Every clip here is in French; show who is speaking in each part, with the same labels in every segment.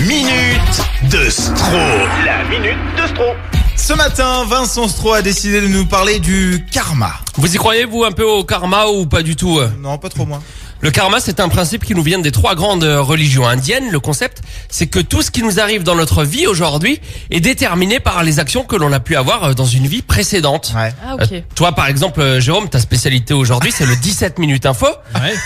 Speaker 1: minute de Stro. La minute de Stro.
Speaker 2: Ce matin, Vincent Stro a décidé de nous parler du karma.
Speaker 3: Vous y croyez, vous, un peu au karma ou pas du tout euh
Speaker 2: Non, pas trop moins.
Speaker 3: Le karma, c'est un principe qui nous vient des trois grandes euh, religions indiennes. Le concept, c'est que tout ce qui nous arrive dans notre vie aujourd'hui est déterminé par les actions que l'on a pu avoir euh, dans une vie précédente.
Speaker 2: Ouais.
Speaker 4: Ah
Speaker 3: Euh,
Speaker 4: ok.
Speaker 3: toi, par exemple, Jérôme, ta spécialité aujourd'hui, c'est le 17 minutes info.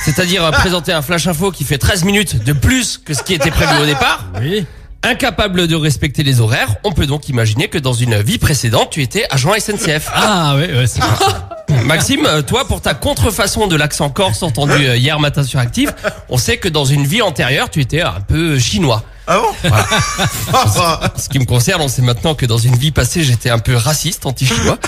Speaker 3: C'est-à-dire euh, présenter un flash info qui fait 13 minutes de plus que ce qui était prévu au départ.
Speaker 5: Oui.
Speaker 3: Incapable de respecter les horaires, on peut donc imaginer que dans une vie précédente, tu étais agent SNCF.
Speaker 5: Ah ouais, ouais c'est
Speaker 3: Maxime, euh, toi, pour ta contrefaçon de l'accent corse entendu euh, hier matin sur Active, on sait que dans une vie antérieure, tu étais un peu chinois.
Speaker 2: Ah bon Ah,
Speaker 3: Ce qui me concerne, on sait maintenant que dans une vie passée, j'étais un peu raciste, anti-chinois.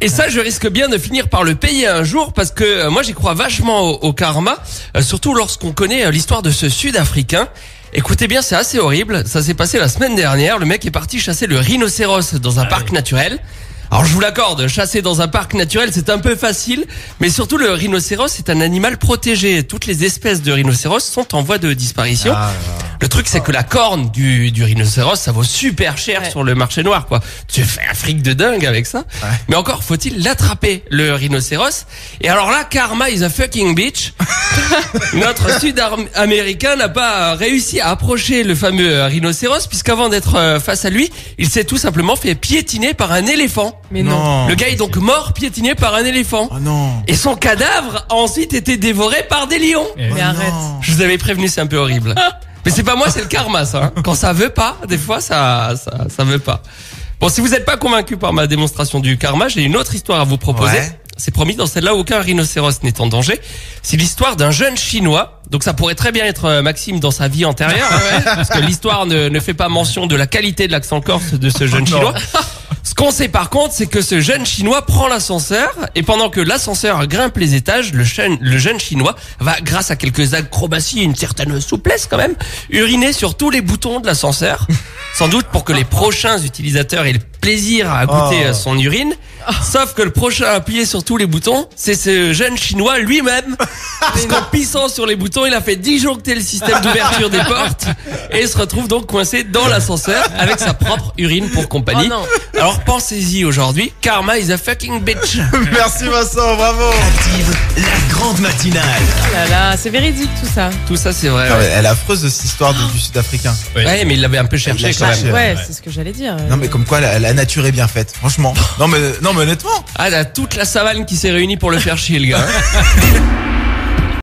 Speaker 3: Et ça, je risque bien de finir par le payer un jour parce que euh, moi, j'y crois vachement au, au karma, euh, surtout lorsqu'on connaît euh, l'histoire de ce Sud-Africain. Écoutez bien, c'est assez horrible. Ça s'est passé la semaine dernière. Le mec est parti chasser le rhinocéros dans un parc naturel. Alors je vous l'accorde, chasser dans un parc naturel c'est un peu facile, mais surtout le rhinocéros c'est un animal protégé. Toutes les espèces de rhinocéros sont en voie de disparition.
Speaker 2: Ah,
Speaker 3: Le truc, c'est que la corne du, du rhinocéros, ça vaut super cher
Speaker 4: Ouais.
Speaker 3: sur le marché noir, quoi. Tu fais un fric de dingue avec ça. Mais encore faut-il l'attraper, le rhinocéros? Et alors là, karma is a fucking bitch. Notre sud-américain n'a pas réussi à approcher le fameux rhinocéros, puisqu'avant d'être euh, face à lui, il s'est tout simplement fait piétiner par un éléphant.
Speaker 4: Mais non.
Speaker 2: non.
Speaker 3: Le gars est donc mort piétiné par un éléphant.
Speaker 2: Oh non.
Speaker 3: Et son cadavre a ensuite été dévoré par des lions.
Speaker 4: Mais
Speaker 2: Oh
Speaker 4: arrête.
Speaker 2: non.
Speaker 3: Je vous avais prévenu, c'est un peu horrible. Mais c'est pas moi, c'est le karma, ça. hein. Quand ça veut pas, des fois, ça, ça, ça veut pas. Bon, si vous n'êtes pas convaincu par ma démonstration du karma, j'ai une autre histoire à vous proposer.
Speaker 2: Ouais.
Speaker 3: C'est promis, dans celle-là, aucun rhinocéros n'est en danger. C'est l'histoire d'un jeune chinois. Donc ça pourrait très bien être euh, Maxime dans sa vie antérieure, hein, parce que l'histoire ne, ne fait pas mention de la qualité de l'accent corse de ce jeune chinois. Ce qu'on sait par contre, c'est que ce jeune chinois prend l'ascenseur et pendant que l'ascenseur grimpe les étages, le, jeune- chinois va, grâce à quelques acrobaties, une certaine souplesse quand même, uriner sur tous les boutons de l'ascenseur, sans doute pour que les prochains utilisateurs aient le plaisir à goûter
Speaker 2: Oh.
Speaker 3: son urine. Sauf que le prochain à appuyer sur tous les boutons, c'est ce jeune chinois lui-même. Parce qu'en pissant sur les boutons, il a fait disjoncter le système d'ouverture des portes et se retrouve donc coincé dans l'ascenseur avec sa propre urine pour compagnie.
Speaker 4: Oh non.
Speaker 3: Alors pensez-y aujourd'hui, karma is a fucking bitch.
Speaker 2: Merci Vincent, bravo.
Speaker 1: Active la grande matinale.
Speaker 4: Oh là là, c'est véridique tout ça.
Speaker 3: Tout ça c'est vrai.
Speaker 2: Ouais, Elle est affreuse cette histoire du, du Sud-Africain.
Speaker 3: Ouais, mais il l'avait un peu cherché quand même.
Speaker 4: ouais. c'est ce que j'allais dire.
Speaker 2: Non mais comme quoi la, la nature est bien faite, franchement. Non mais non mais honnêtement.
Speaker 3: Ah, là, toute la savane qui s'est réunie pour le faire chier le gars.